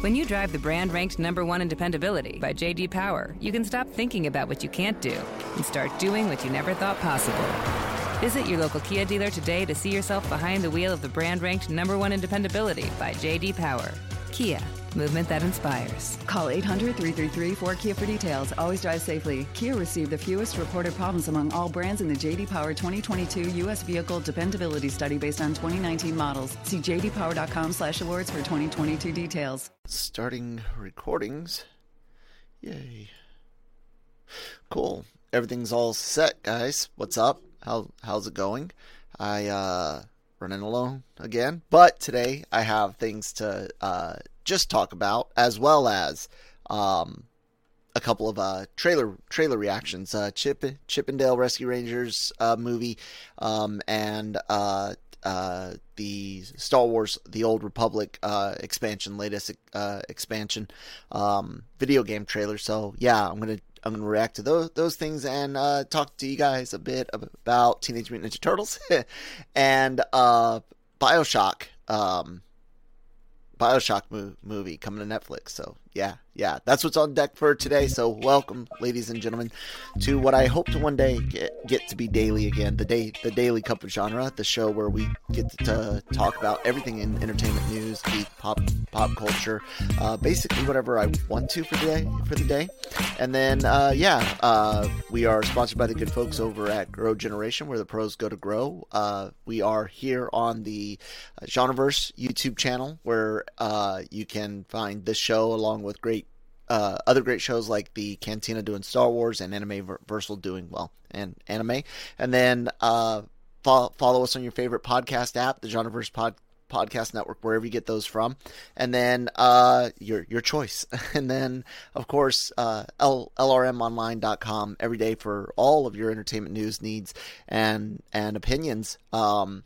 When you drive the brand ranked number one in dependability by JD Power, you can stop thinking about what you can't do and start doing what you never thought possible. Visit your local Kia dealer today to see yourself behind the wheel of the brand ranked number one in dependability by JD Power. Kia, movement that inspires. Call 800 333 4KIA for details. Always drive safely. Kia received the fewest reported problems among all brands in the JD Power 2022 U.S. Vehicle Dependability Study based on 2019 models. See jdpower.com slash awards for 2022 details. Starting recordings. Yay. Cool. Everything's all set, guys. What's up? How how's it going? I uh running alone again, but today I have things to uh just talk about as well as um a couple of uh, trailer trailer reactions. Uh, Chip Chip 'n Dale Rescue Rangers uh, movie, um, and uh, uh, the Star Wars: The Old Republic uh, expansion, latest expansion, um, video game trailer. So yeah, I'm gonna I'm gonna react to those those things and talk to you guys a bit about Teenage Mutant Ninja Turtles and Bioshock. Um, Bioshock mo- movie coming to Netflix. So yeah, yeah, that's what's on deck for today. So welcome, ladies and gentlemen, to what I hope to one day get, get to be daily again. The day, the daily cup of genre, the show where we get to talk about everything in entertainment news, geek, pop, pop culture, uh, basically whatever I want to for the day. For the day, and then uh, yeah, uh, we are sponsored by the good folks over at Grow Generation, where the pros go to grow. Uh, we are here on the Genreverse YouTube channel, where uh, you can find this show along with great uh, other great shows like the Cantina doing Star Wars and Anime Versal doing well and anime. And then uh, follow, follow us on your favorite podcast app, the Genreverse Pod Podcast Network, wherever you get those from. And then uh, your your choice. And then of course uh, L- LRMOnline.com every day for all of your entertainment news needs and and opinions. Um,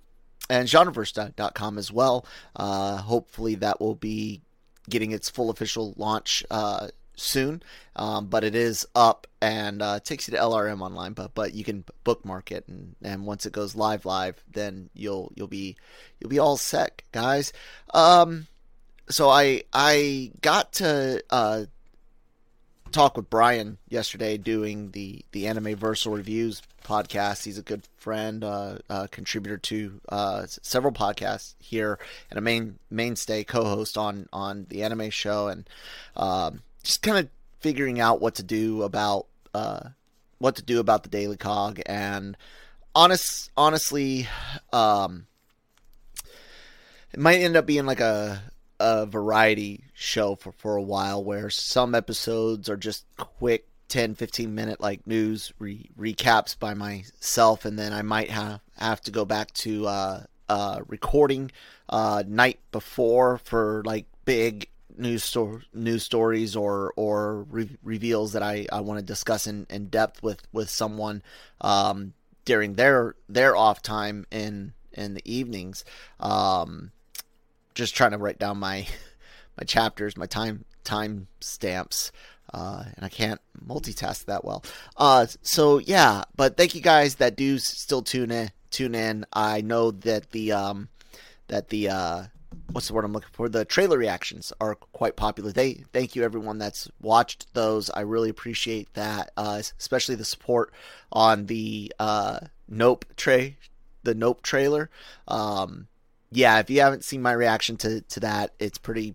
and genreverse.com as well. Uh, hopefully that will be getting its full official launch uh, soon, um, but it is up and uh, takes you to LRM online. But but you can bookmark it, and, and once it goes live, live, then you'll you'll be you'll be all set, guys. Um, so I I got to uh, talk with Brian yesterday doing the the Anime Versal reviews podcast. He's a good friend, uh, uh, contributor to uh, several podcasts here, and a main mainstay co-host on on the anime show, and um, just kind of figuring out what to do about uh, what to do about the Daily Cog, and honest honestly, um, it might end up being like a a variety show for, for a while where some episodes are just quick 10 15 minute like news re- recaps by myself and then i might have have to go back to uh, uh, recording uh, night before for like big news sto- news stories or or re- reveals that i, I want to discuss in, in depth with with someone um, during their their off time in in the evenings. Um, just trying to write down my my chapters, my time time stamps, uh, and I can't multitask that well. Uh, so yeah, but thank you guys that do still tune in. Tune in. I know that the um, that the uh, what's the word I'm looking for? The trailer reactions are quite popular. They thank you everyone that's watched those. I really appreciate that, uh, especially the support on the uh, Nope tray, the Nope trailer. Um, yeah, if you haven't seen my reaction to to that, it's pretty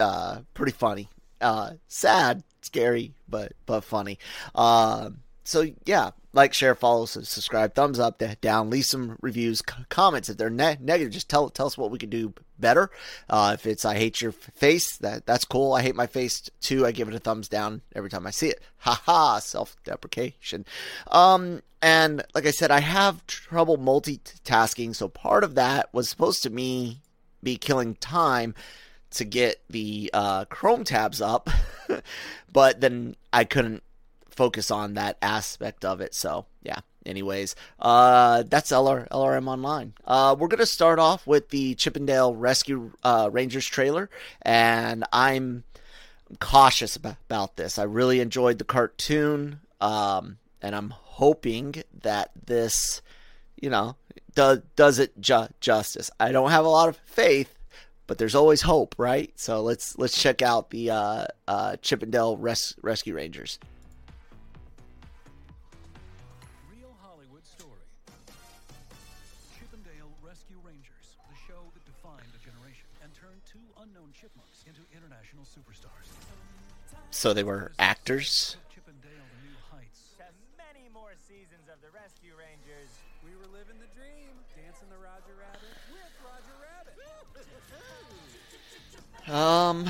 uh pretty funny. Uh sad, scary, but but funny. Um so yeah, like, share, follow, subscribe, thumbs up, down, leave some reviews, comments. If they're ne- negative, just tell tell us what we can do better. Uh, if it's I hate your face, that that's cool. I hate my face too. I give it a thumbs down every time I see it. Haha, self deprecation. Um, and like I said, I have trouble multitasking, so part of that was supposed to me be killing time to get the uh, Chrome tabs up, but then I couldn't focus on that aspect of it. So yeah. Anyways, uh, that's LR, LRM Online. Uh, we're gonna start off with the Chip 'n Dale Rescue uh, Rangers trailer, and I'm cautious about, this. I really enjoyed the cartoon, um, and I'm hoping that this, you know, does does it ju- justice. I don't have a lot of faith, but there's always hope, right? So let's let's check out the uh, uh, Chip 'n Dale Res- Rescue Rangers. Rabbit they were actors. Um,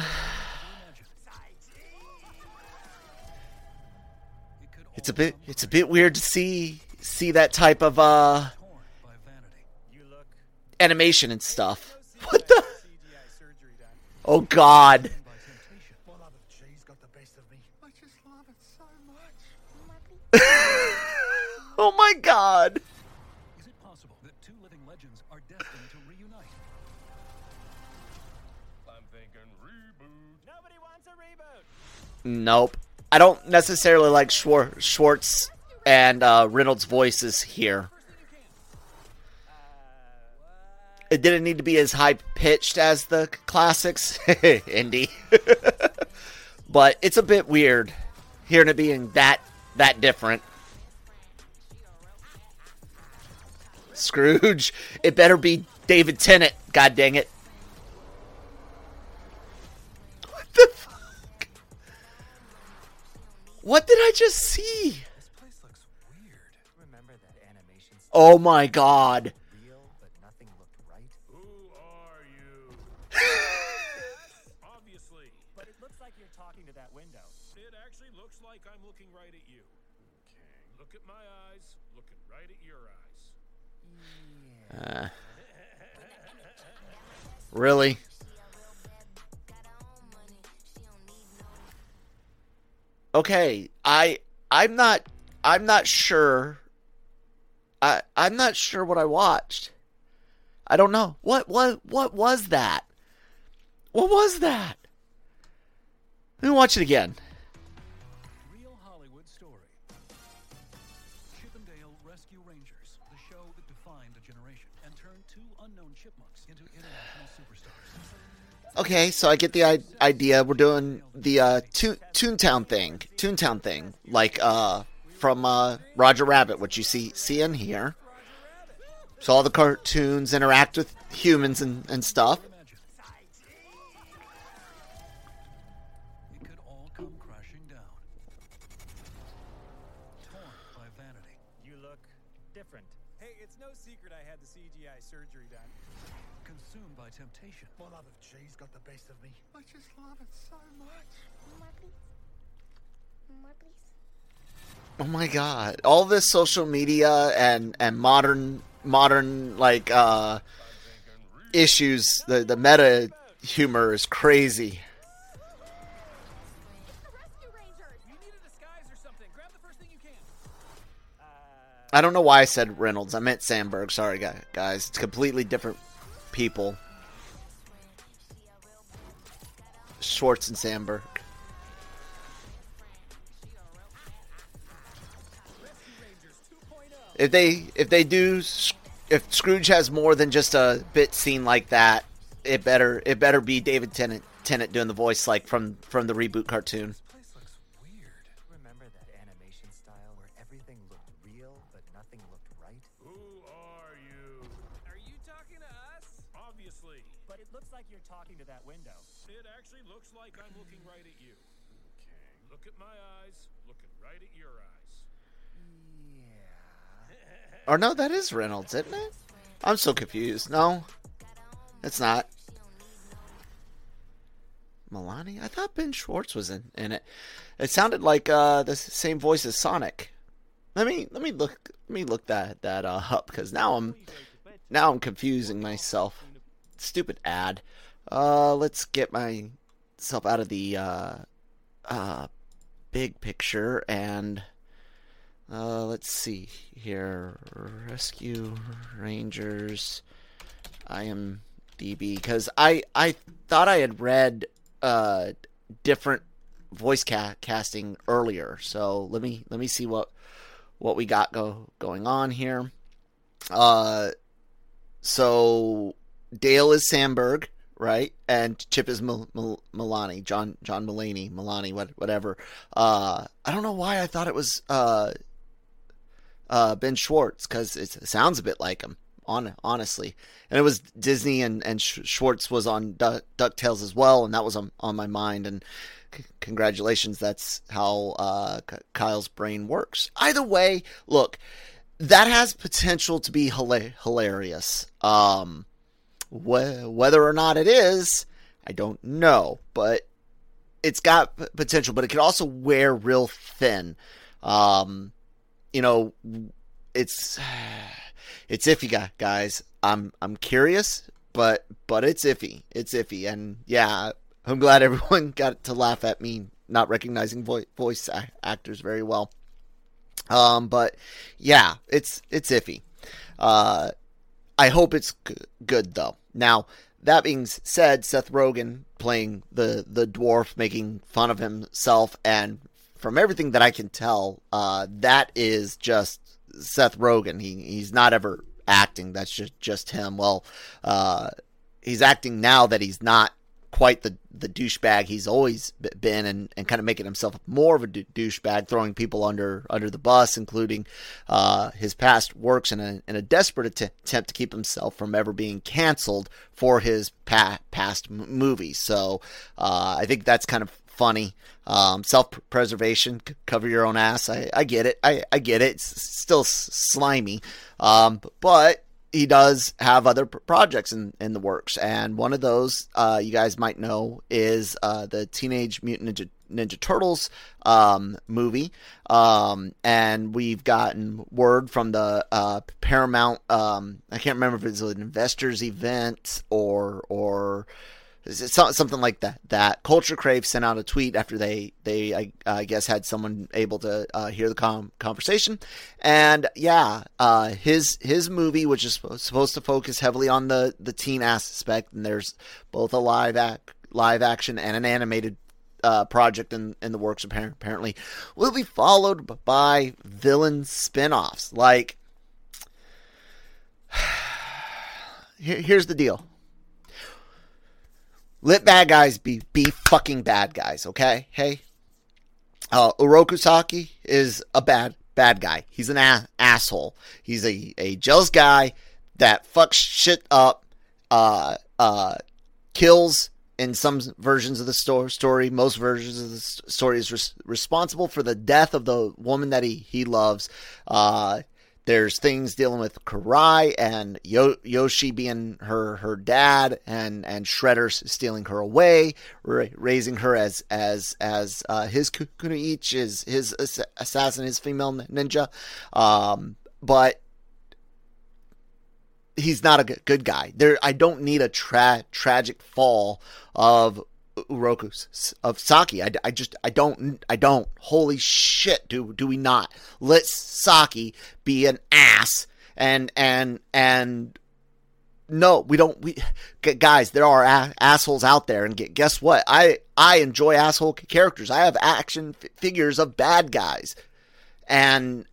it's a bit it's a bit weird to see see that type of uh animation and stuff. What the? Oh God! By temptation. Well, love it. She's got the best of me. I just love it so much. Oh my God! Is it possible that two living legends are destined to reunite? I'm thinking reboot. nobody wants a reboot. Nope. I don't necessarily like Schwar- Schwartz and uh, Reynolds' voices here. It didn't need to be as high pitched as the classics, Indy. but it's a bit weird hearing it being that that different. Scrooge, it better be David Tennant. God dang it! What the fuck? What did I just see? This place looks weird. Remember that animation Oh my god. Uh, really? Okay, I I'm not I'm not sure. I I'm not sure what I watched. I don't know. What what what was that? What was that? Let me watch it again. Okay, so I get the I- idea. We're doing the uh, Toon- Toontown thing, Toontown thing, like uh, from uh, Roger Rabbit, which you see see in here. So all the cartoons interact with humans and, and stuff. By temptation. Well, love it. She's got the best of me. I just love it so much. More, please. More, please. Oh my god! All this social media and and modern modern like uh, issues. The the meta humor is crazy. You need a disguise or something. Grab the first thing you can. I don't know why I said Reynolds. I meant Samberg. Sorry, guys. It's completely different people. Schwartz and Samberg. If they if they do if Scrooge has more than just a bit scene like that, it better it better be David Tennant Tennant doing the voice like from from the reboot cartoon. Animation style where everything looked real, but nothing looked right? Who are you? Are you talking to us? Obviously. But it looks like you're talking to that window. It actually looks like I'm looking right at you. Look at my eyes, looking right at your eyes. Or oh, no, that is Reynolds, isn't it? I'm so confused. No, it's not. Milani? I thought Ben Schwartz was in, in it. It sounded like uh, the same voice as Sonic. Let me let me look let me look that that uh, up because now I'm now I'm confusing myself. Stupid ad. Uh, let's get myself out of the uh, uh, big picture and uh, let's see here. Rescue Rangers. I am DB because I I thought I had read uh different voice ca- casting earlier. So let me let me see what what we got go going on here. Uh, so Dale is Samberg, right? And Chip is Mil- Mil- Milani, John John Mulaney, Milani, what, whatever. Uh, I don't know why I thought it was uh, uh, Ben Schwartz because it sounds a bit like him. On honestly, and it was Disney and and Schwartz was on du- Ducktales as well, and that was on on my mind. And c- congratulations, that's how uh, Kyle's brain works. Either way, look, that has potential to be hila- hilarious. Um, wh- whether or not it is, I don't know, but it's got p- potential. But it could also wear real thin. Um, you know, it's it's iffy, guys. I'm I'm curious, but but it's iffy. It's iffy, and yeah, I'm glad everyone got to laugh at me not recognizing vo- voice actors very well. Um, but yeah, it's it's iffy. Uh, I hope it's g- good though. Now that being said, Seth Rogen playing the the dwarf, making fun of himself, and from everything that I can tell, uh, that is just Seth Rogen. He he's not ever acting. That's just just him. Well, uh, he's acting now that he's not quite the the douchebag he's always been, and, and kind of making himself more of a douchebag, throwing people under under the bus, including uh, his past works, in a in a desperate attempt to keep himself from ever being canceled for his pa- past movies. So uh, I think that's kind of funny. Um, Self preservation, cover your own ass. I, I get it. I, I get it. It's still slimy. Um, but he does have other projects in, in the works. And one of those, uh, you guys might know, is uh, the Teenage Mutant Ninja, Ninja Turtles um, movie. Um, and we've gotten word from the uh, Paramount, um, I can't remember if it's an investors event or, or, something like that. That Culture Crave sent out a tweet after they they I, I guess had someone able to uh, hear the com- conversation, and yeah, uh, his his movie, which is supposed to focus heavily on the the teen aspect, and there's both a live act live action and an animated. Uh, project in, in the works apparently will be followed by villain spin-offs like here's the deal let bad guys be be fucking bad guys, okay? Hey, uh, Oroku Saki is a bad bad guy. He's an a- asshole. He's a, a jealous guy that fucks shit up, uh, uh, kills in some versions of the sto- story. Most versions of the story is res- responsible for the death of the woman that he he loves. Uh, there's things dealing with Karai and Yo- Yoshi being her her dad, and and Shredder stealing her away, ra- raising her as as as uh, his kunoichi, is his assassin, his female ninja. Um, but he's not a good guy. There, I don't need a tra- tragic fall of Oroku of Saki. I, I just I don't I don't. Holy shit, do do we not? Let Saki be an ass and and and no, we don't. We guys, there are a- assholes out there, and guess what? I I enjoy asshole characters. I have action f- figures of bad guys, and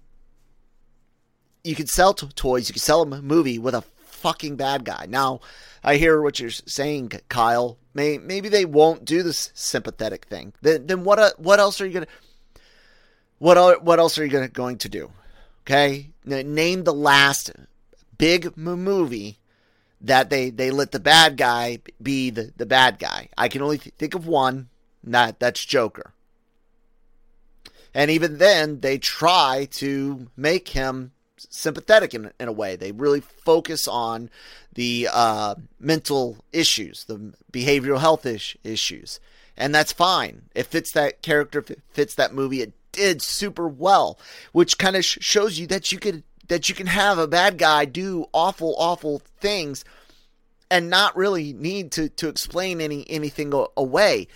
you can sell t- toys. You can sell a movie with a fucking bad guy. Now, I hear what you're saying, Kyle. May, maybe they won't do this sympathetic thing. Then, then what? Uh, what else are you gonna? What? What else are you gonna going to do? Okay, name the last big movie that they they let the bad guy be the the bad guy. I can only think of one. That that's Joker. And even then, they try to make him sympathetic in, in a way. They really focus on the uh, mental issues, the behavioral health is- issues, and that's fine. It fits that character, fits that movie. It did super well, which kind of sh- shows you that you could that you can have a bad guy do awful, awful things and not really need to to explain any anything away.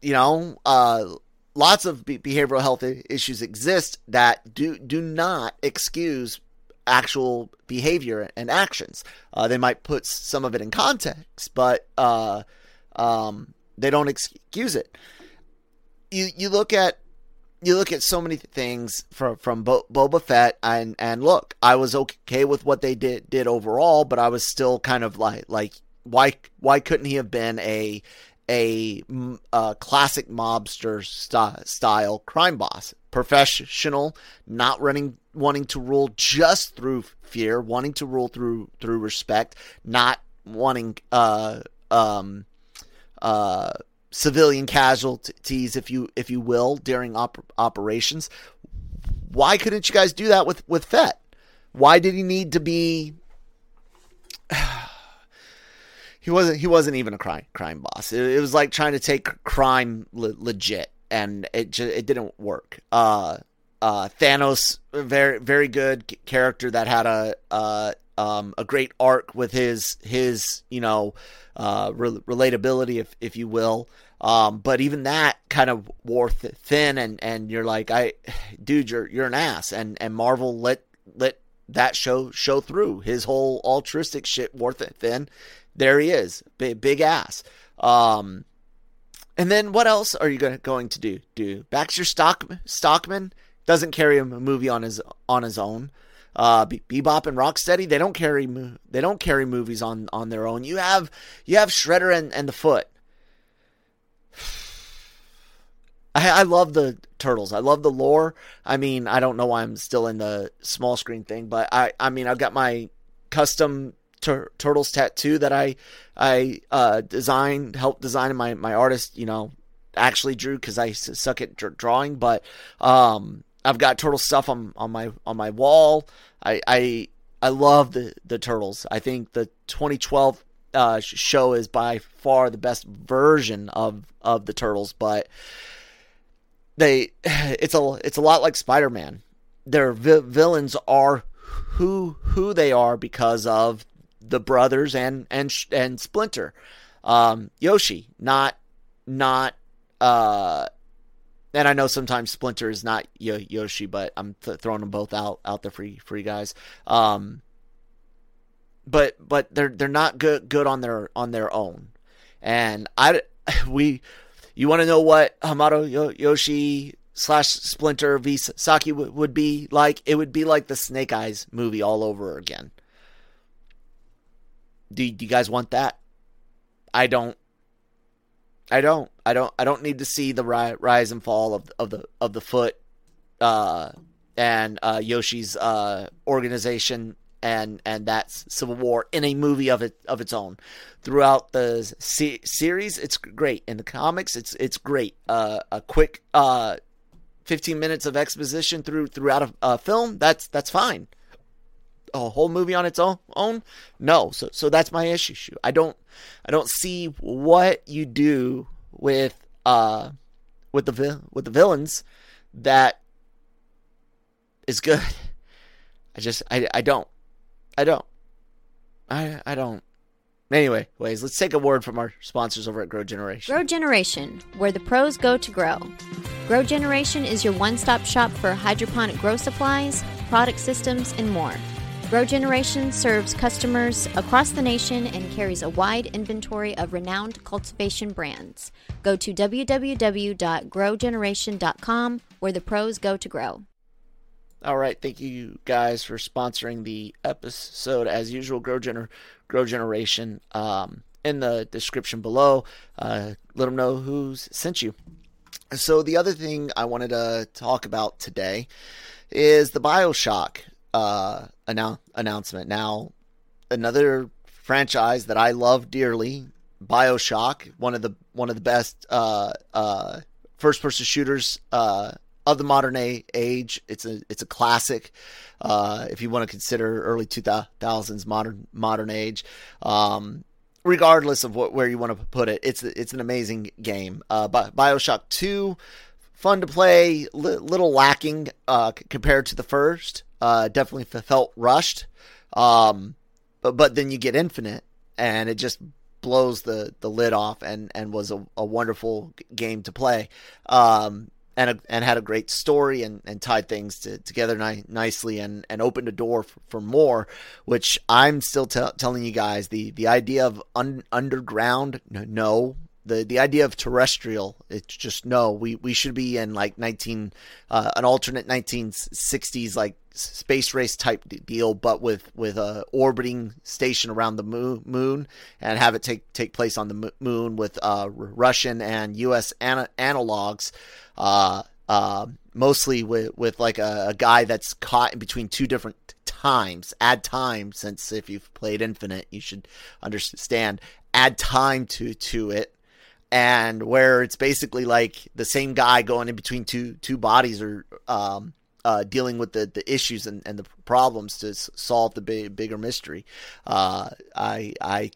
You know, uh, lots of behavioral health issues exist that do do not excuse actual behavior and actions. Uh, they might put some of it in context, but uh, um, they don't excuse it. You you look at you look at so many things from from Bo- Boba Fett, and and look, I was okay with what they did did overall, but I was still kind of like like why why couldn't he have been a a, a classic mobster st- style crime boss, professional, not running wanting to rule just through fear, wanting to rule through through respect, not wanting uh um uh civilian casualties, if you if you will, during op- operations. Why couldn't you guys do that with with Fett? Why did he need to be? He wasn't. He wasn't even a crime crime boss. It, it was like trying to take crime le- legit, and it just, it didn't work. Uh, uh, Thanos, very very good character that had a uh, um, a great arc with his his you know uh, re- relatability, if if you will. Um, but even that kind of wore th- thin, and, and you're like, I, dude, you're you're an ass, and and Marvel let let that show show through. His whole altruistic shit wore th- thin. There he is, big big ass. Um, and then what else are you going going to do? Do Baxter Stock, Stockman doesn't carry a movie on his on his own. Uh, Be- Bebop and Rocksteady they don't carry they don't carry movies on on their own. You have you have Shredder and, and the Foot. I, I love the turtles. I love the lore. I mean, I don't know why I'm still in the small screen thing, but I I mean I've got my custom tur- turtles tattoo that I I uh, designed, helped design, my my artist you know actually drew because I suck at drawing, but um I've got turtle stuff on, on my on my wall. I I I love the the turtles. I think the 2012 uh, show is by far the best version of of the turtles, but they it's a it's a lot like Spider-Man. Their vi- villains are who who they are because of the brothers and and and Splinter. Um, Yoshi, not not uh and I know sometimes Splinter is not Yoshi, but I'm th- throwing them both out out there for for you guys. Um, but but they're they're not good good on their on their own, and I we you want to know what Hamato Yoshi slash Splinter v Saki would be like? It would be like the Snake Eyes movie all over again. Do, do you guys want that? I don't. I don't. I don't. I don't need to see the ri- rise and fall of of the of the foot, uh, and uh, Yoshi's uh, organization and and that's Civil War in a movie of it of its own. Throughout the se- series, it's great. In the comics, it's it's great. Uh, a quick uh, fifteen minutes of exposition through throughout a, a film. That's that's fine. A whole movie on its own, own? No. So so that's my issue. I don't I don't see what you do with uh with the with the villains that is good. I just I I don't. I don't. I I don't. Anyway, ways, let's take a word from our sponsors over at Grow Generation. Grow Generation, where the pros go to grow. Grow Generation is your one-stop shop for hydroponic grow supplies, product systems, and more. Grow Generation serves customers across the nation and carries a wide inventory of renowned cultivation brands. Go to www.growgeneration.com where the pros go to grow. All right, thank you guys for sponsoring the episode. As usual, Grow, Gener- Grow Generation um, in the description below. Uh, let them know who's sent you. So the other thing I wanted to talk about today is the Bioshock uh, annou- announcement. Now, another franchise that I love dearly, Bioshock, one of the one of the best uh, uh, first person shooters uh, of the modern age. It's a it's a classic. Uh, if you want to consider early 2000s modern modern age, um, regardless of what where you want to put it, it's it's an amazing game. Uh, Bioshock Two, fun to play, li- little lacking uh, compared to the first. Uh, definitely felt rushed, um, but but then you get Infinite, and it just blows the the lid off and and was a, a wonderful game to play. Um, and a, and had a great story and, and tied things to, together ni- nicely and, and opened a door for, for more, which I'm still t- telling you guys the, the idea of un- underground, no, the the idea of terrestrial it's just no we we should be in like 19 uh, an alternate 1960s like space race type deal but with with a orbiting station around the moon, moon and have it take take place on the moon with uh, Russian and US ana- analogs uh, uh, mostly with with like a, a guy that's caught in between two different times add time since if you've played infinite you should understand add time to to it and where it's basically like the same guy going in between two two bodies or um, uh, dealing with the, the issues and, and the problems to solve the big, bigger mystery. Uh, I I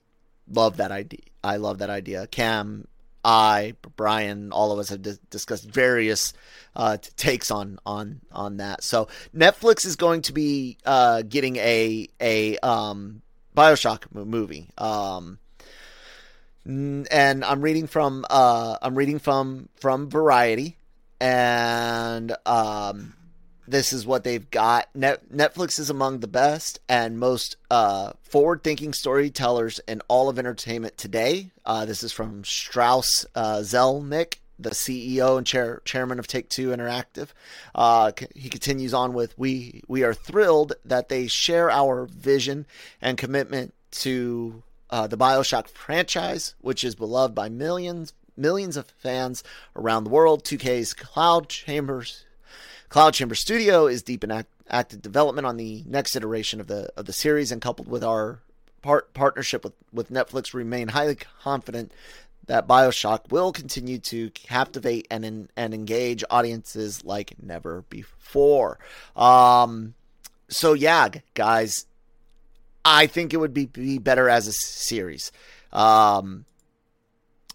love that idea. I love that idea. Cam, I, Brian, all of us have di- discussed various uh, takes on on on that. So Netflix is going to be uh, getting a a um, Bioshock movie. Um, and I'm reading from uh, I'm reading from from Variety, and um, this is what they've got. Net- Netflix is among the best and most uh, forward-thinking storytellers in all of entertainment today. Uh, this is from Strauss uh, Zelnick, the CEO and chair, chairman of Take Two Interactive. Uh, he continues on with, "We we are thrilled that they share our vision and commitment to uh, the Bioshock franchise, which is beloved by millions millions of fans around the world. 2K's Cloud Chambers Cloud Chamber Studio is deep in act, active development on the next iteration of the of the series, and coupled with our part, partnership with with Netflix, remain highly confident that Bioshock will continue to captivate and and engage audiences like never before. Um, so yeah, guys, I think it would be, be better as a series. Um,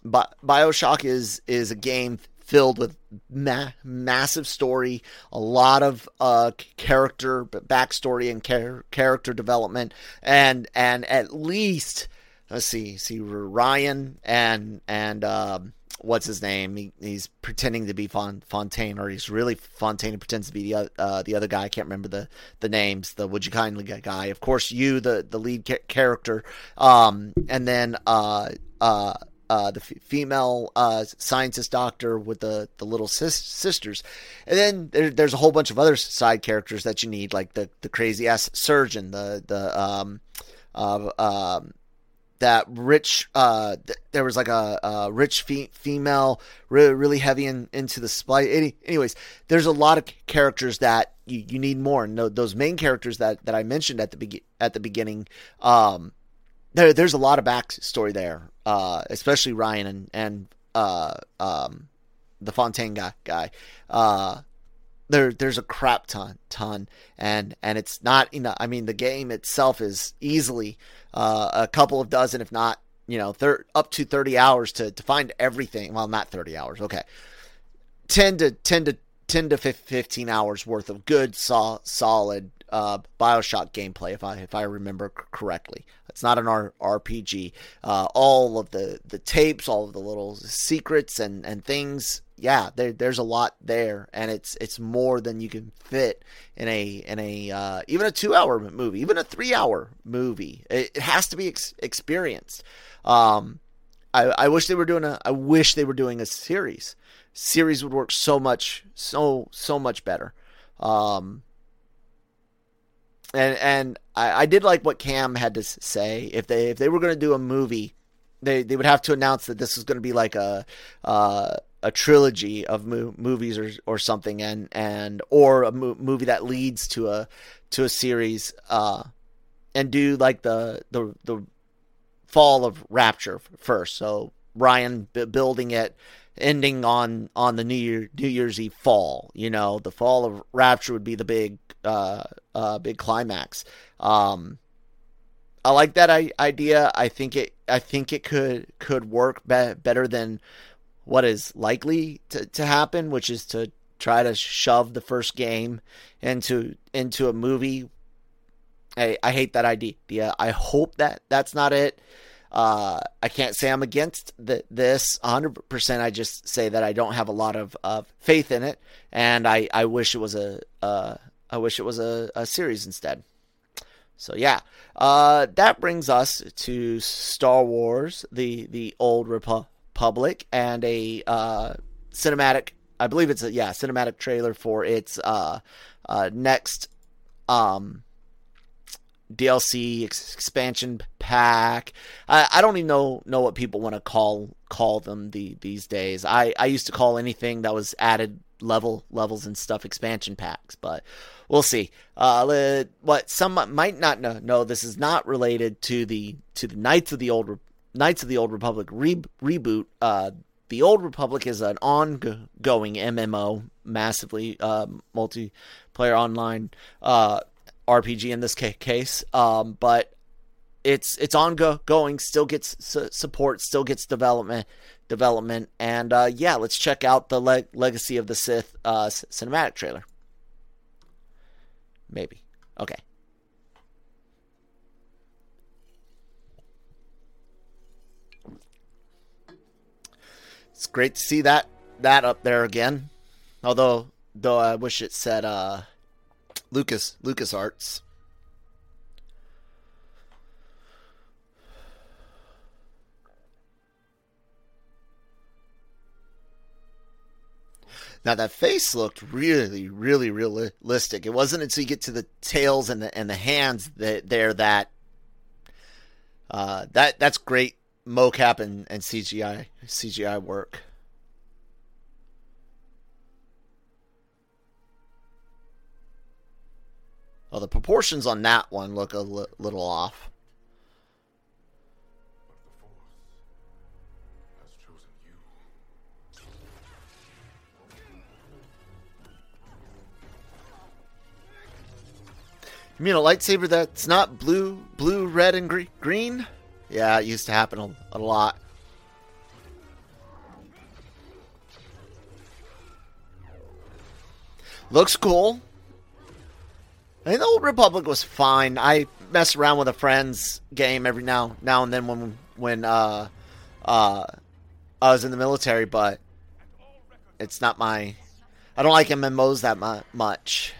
but Bioshock is is a game filled with ma- massive story, a lot of uh, character backstory and char- character development, and and at least let's see, see Ryan and and um, what's his name? He, he's pretending to be Font- Fontaine, or he's really Fontaine and pretends to be the uh, the other guy. I can't remember the the names. The Would you kindly guy, of course. You, the the lead ca- character, um, and then uh uh. Uh, the f- female uh, scientist doctor with the, the little sis- sisters. And then there, there's a whole bunch of other side characters that you need, like the, the crazy ass surgeon, the the um, uh, um, that rich uh th- there was like a, a rich fe- female really, really heavy in, into the spy Any, anyways there's a lot of characters that you, you need more. And those main characters that, that i mentioned at the be- at the beginning um there there's a lot of backstory there uh especially ryan and and uh um the fontaine guy guy uh there there's a crap ton ton and and it's not you know I mean the game itself is easily uh, a couple of dozen if not you know thir- up to 30 hours to to find everything well not 30 hours okay 10 to 10 to 10 to 15 hours worth of good sol- solid uh, Bioshock gameplay, if I if I remember correctly. It's not an R- RPG. Uh, all of the, the tapes, all of the little secrets and, and things. Yeah, there, there's a lot there, and it's it's more than you can fit in a in a uh, even a two hour movie, even a three hour movie. It, it has to be ex- experienced. Um, I, I wish they were doing a I wish they were doing a series. Series would work so much so so much better. Um, and and I, I did like what Cam had to say. If they if they were going to do a movie, they they would have to announce that this was going to be like a uh, a trilogy of mo- movies or or something, and and or a mo- movie that leads to a to a series, uh, and do like the the the fall of Rapture first. So Ryan b- building it ending on on the New Year New Year's Eve fall. You know, the fall of Rapture would be the big uh, uh big climax. Um, I like that I- idea. I think it I think it could could work be- better than what is likely to, to happen, which is to try to shove the first game into into a movie. I, I hate that idea. I hope that that's not it. Uh, I can't say I'm against the, this 100%. I just say that I don't have a lot of, of faith in it, and I, I wish it was a uh, I wish it was a, a series instead. So yeah, uh, that brings us to Star Wars: the the Old Republic and a uh, cinematic. I believe it's a yeah cinematic trailer for its uh, uh, next um, DLC ex- expansion pack. I, I don't even know know what people want to call call them the these days. I, I used to call anything that was added level levels and stuff expansion packs, but we'll see. Uh, what some might not know, know, this is not related to the to the Knights of the Old Knights of the Old Republic re- reboot. Uh, the Old Republic is an ongoing MMO, massively uh, multiplayer online uh, RPG in this case, um, but it's it's ongoing. Still gets su- support. Still gets development. Development. And uh, yeah, let's check out the Le- Legacy of the Sith uh, cinematic trailer. Maybe. Okay. It's great to see that that up there again. Although though I wish it said uh Lucas Lucas Arts. Now that face looked really, really realistic. It wasn't until you get to the tails and the and the hands that there that uh, that that's great mocap and, and CGI CGI work. Well, the proportions on that one look a li- little off. You mean a lightsaber that's not blue, blue, red, and gre- green? Yeah, it used to happen a, a lot. Looks cool. I think the old Republic was fine. I mess around with a friend's game every now now and then when when uh uh I was in the military, but it's not my. I don't like MMOs that mu- much.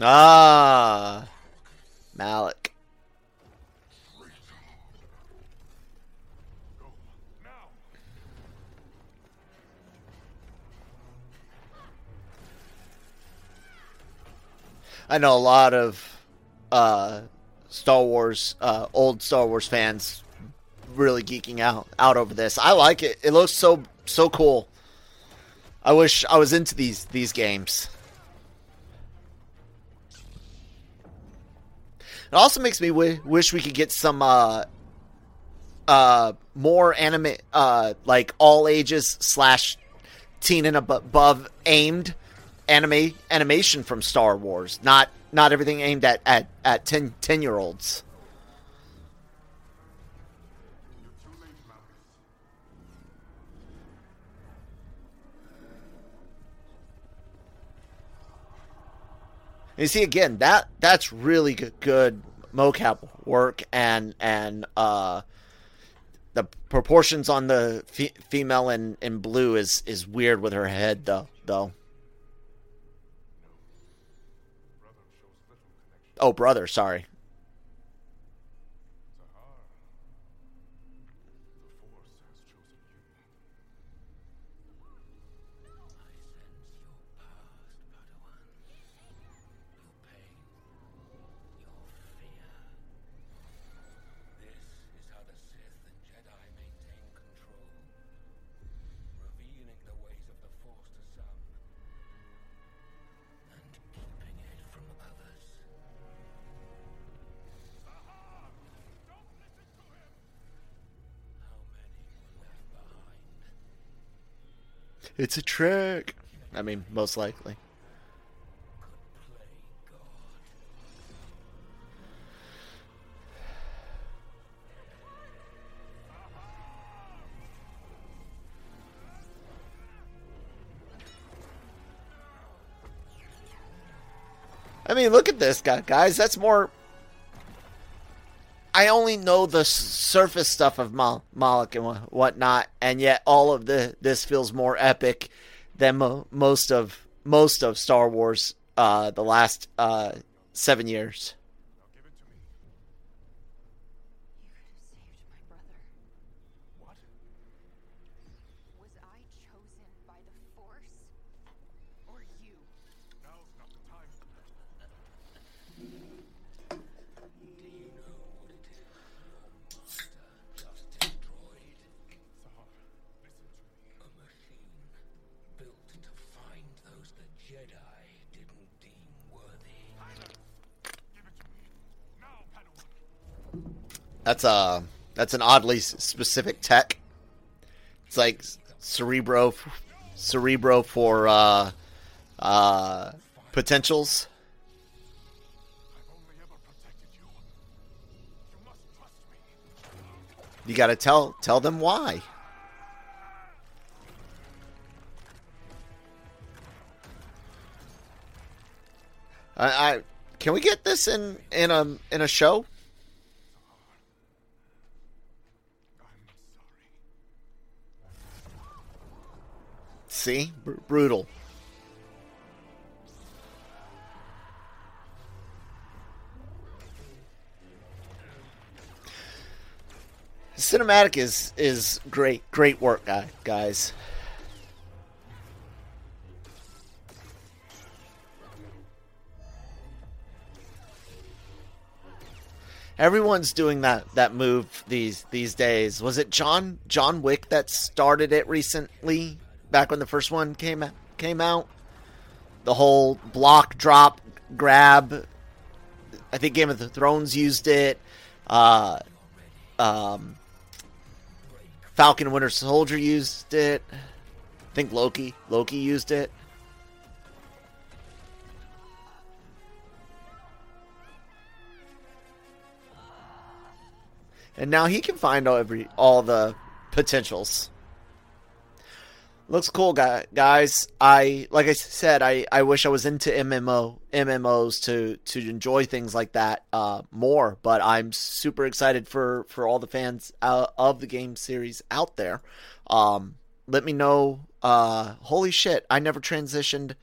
Ah, Malak. I know a lot of uh, Star Wars, uh, old Star Wars fans, really geeking out out over this. I like it. It looks so so cool. I wish I was into these these games. It also makes me w- wish we could get some uh, uh, more anime, uh, like all ages slash teen and above aimed anime animation from Star Wars, not not everything aimed at at at 10, 10 year olds. You see again that that's really good, good mocap work and and uh, the proportions on the fe- female in, in blue is is weird with her head though though. Oh, brother, sorry. It's a trick. I mean, most likely. I mean, look at this guy, guys. That's more. I only know the surface stuff of Mal- Moloch and whatnot, and yet all of the this feels more epic than mo- most of most of Star Wars uh, the last uh, seven years. That's a that's an oddly specific tech. It's like Cerebro, Cerebro for uh, uh, potentials. You got to tell tell them why. I, I can we get this in in a in a show? See? Br- brutal. Cinematic is is great, great work, guys. Everyone's doing that that move these these days. Was it John John Wick that started it recently? Back when the first one came came out. The whole block drop grab. I think Game of the Thrones used it. Uh, um, Falcon Winter Soldier used it. I think Loki Loki used it. And now he can find all every all the potentials. Looks cool, guys. I like I said, I, I wish I was into MMO MMOs to to enjoy things like that uh, more. But I'm super excited for for all the fans uh, of the game series out there. Um, let me know. Uh, holy shit! I never transitioned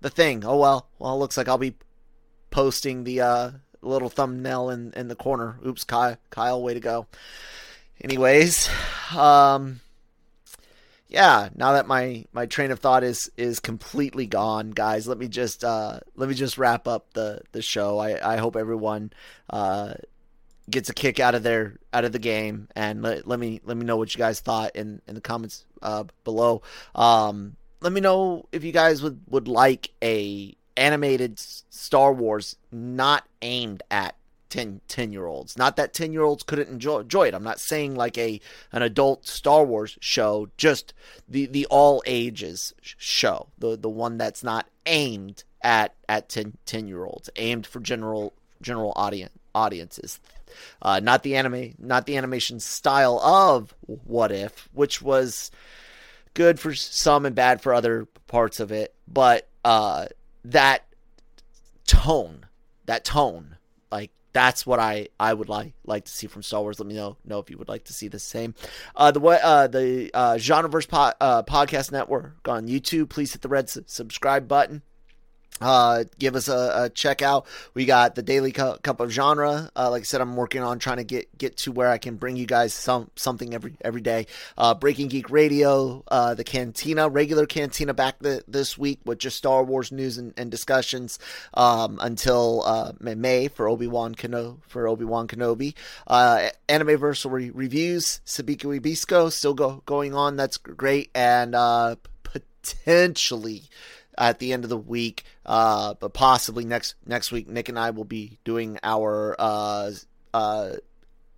the thing. Oh well. Well, looks like I'll be posting the uh, little thumbnail in in the corner. Oops, Kyle. Kyle, way to go. Anyways, um yeah, now that my my train of thought is is completely gone, guys, let me just uh let me just wrap up the the show. I I hope everyone uh gets a kick out of their out of the game and let, let me let me know what you guys thought in in the comments uh below. Um let me know if you guys would would like a animated Star Wars not aimed at 10, 10 year olds. Not that 10 year olds couldn't enjoy, enjoy it. I'm not saying like a an adult Star Wars show, just the, the all ages show. The the one that's not aimed at at 10, 10 year olds, aimed for general general audience audiences. Uh, not the anime, not the animation style of What If, which was good for some and bad for other parts of it, but uh, that tone, that tone, like that's what I, I would like like to see from Star Wars. Let me know know if you would like to see the same. Uh, the uh, the uh, Genreverse po- uh, podcast network on YouTube. Please hit the red su- subscribe button uh, give us a, a, check out. We got the Daily Cup of Genre. Uh, like I said, I'm working on trying to get get to where I can bring you guys some something every every day. Uh, Breaking Geek Radio, uh, the Cantina, regular Cantina back the, this week with just Star Wars news and, and discussions um, until uh, May for Obi Wan Kenobi for Obi Wan Kenobi. Uh, Animeverse re- reviews Sabikui Bisco still go going on. That's great and uh, potentially at the end of the week. Uh, but possibly next next week, Nick and I will be doing our uh, uh,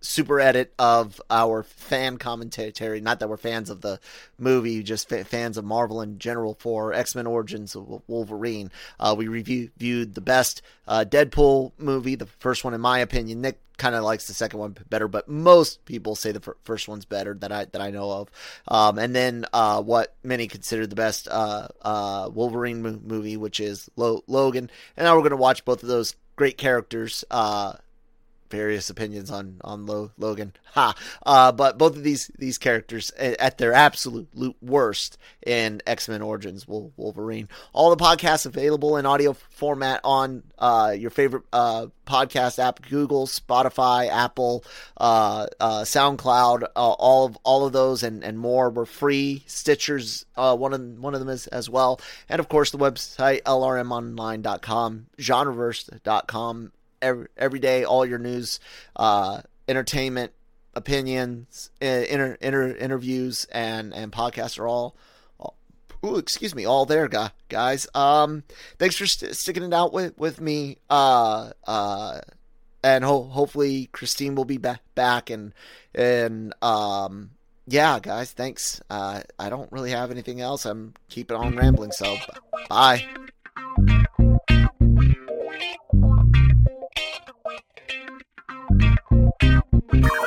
super edit of our fan commentary. Not that we're fans of the movie, just fans of Marvel in general for X Men Origins of Wolverine. Uh, we reviewed the best uh, Deadpool movie, the first one in my opinion. Nick kind of likes the second one better, but most people say the fir- first one's better that I that I know of. Um, and then uh, what many consider the best uh, uh, Wolverine mo- movie, which is Lo- Logan. And now we're going to watch both of those great characters. Uh, various opinions on on Lo- Logan. Ha. Uh, but both of these these characters at their absolute worst in X Men Origins Wolverine. All the podcasts available in audio format on uh, your favorite uh, podcast app: Google, Spotify, Apple, uh, uh, SoundCloud. Uh, all of all of those and, and more were free. Stitcher's one of one of them is as well, and of course the website lrmonline.com, genreverse.com every, every day, all your news, uh, entertainment, opinions, inter, inter, interviews, and and podcasts are all. Ooh, excuse me, all there, guys. Um, thanks for st- sticking it out with with me. Uh, uh, and ho- hopefully Christine will be back back and and um yeah, guys, thanks. Uh, I don't really have anything else. I'm keeping on rambling, so bye. Mary